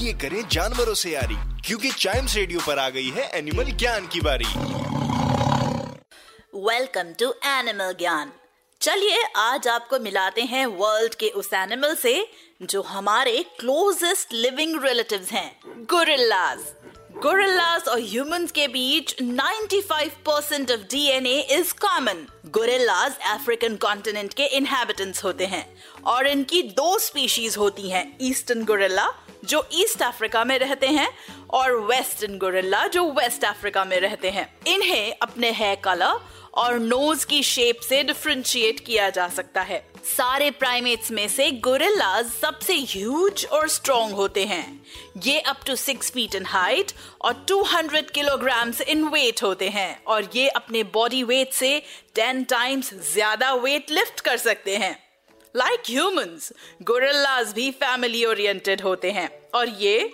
आइए करें जानवरों से यारी, क्योंकि चाइम्स रेडियो पर आ गई है एनिमल ज्ञान की बारी। वेलकम टू एनिमल ज्ञान चलिए, आज आपको मिलाते हैं वर्ल्ड के उस एनिमल से, जो हमारे क्लोजेस्ट लिविंग रिलेटिव्स हैं गोरिल्लाज गोरिल्लाज और ह्यूमंस के बीच 95 percent of DNA is common gorillas African continent के इनहेबिटेंट्स होते हैं और इनकी दो स्पीशीज होती हैं ईस्टर्न गोरिल्ला जो ईस्ट अफ्रीका में रहते हैं, और वेस्टर्न गोरिल्ला जो वेस्ट अफ्रीका में रहते हैं। इन्हें अपने हेयर कलर और नोज़ की शेप से डिफ्रेंशिएट किया जा सकता है। सारे प्राइमेट्स में से गोरिल्लाज सबसे ह्यूज और स्ट्रॉन्ग होते हैं। ये up to six feet in height और 200 किलोग्राम इन वेट होते हैं और ये अपने बॉडी वेट से 10 टाइम्स ज़्यादा वेट लिफ्ट कर सकते हैं। लाइक ह्यूमंस गोरिल्लाज भी फैमिली ओरिएंटेड होते हैं और ये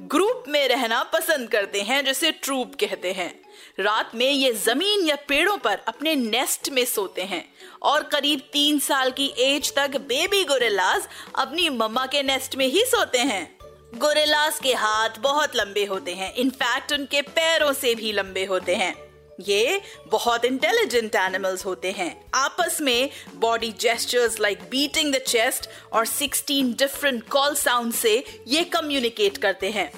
ग्रुप में रहना पसंद करते हैं, जिसे ट्रूप कहते हैं। रात में ये ज़मीन या पेड़ों पर अपने नेस्ट में सोते हैं। और करीब तीन साल की एज तक बेबी गोरेलास अपनी मम्मा के नेस्ट में ही सोते हैं। गोरेलास के हाथ बहुत लंबे होते हैं। इनफैक्ट उनके पैरों से भी लंबे होते हैं। ये बहुत इंटेलिजेंट एनिमल्स होते हैं। आपस में body gestures like beating the chest और 16 डिफरेंट कॉल साउंड से ये कम्युनिकेट करते हैं।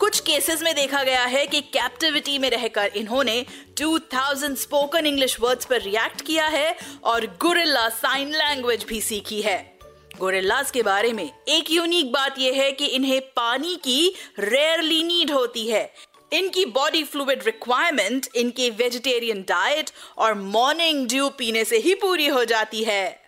कुछ केसेस में देखा गया है कि कैप्टिविटी में रहकर इन्होंने 2000 स्पोकन इंग्लिश वर्ड्स पर रिएक्ट किया है और गुरिल्ला साइन लैंग्वेज भी सीखी है। गोरिल्लाज के बारे में एक यूनिक बात यह है कि इन्हें पानी की रेयरली नीड होती है। इनकी बॉडी फ्लूड रिक्वायरमेंट इनके वेजिटेरियन डाइट और मॉर्निंग ड्यू पीने से ही पूरी हो जाती है।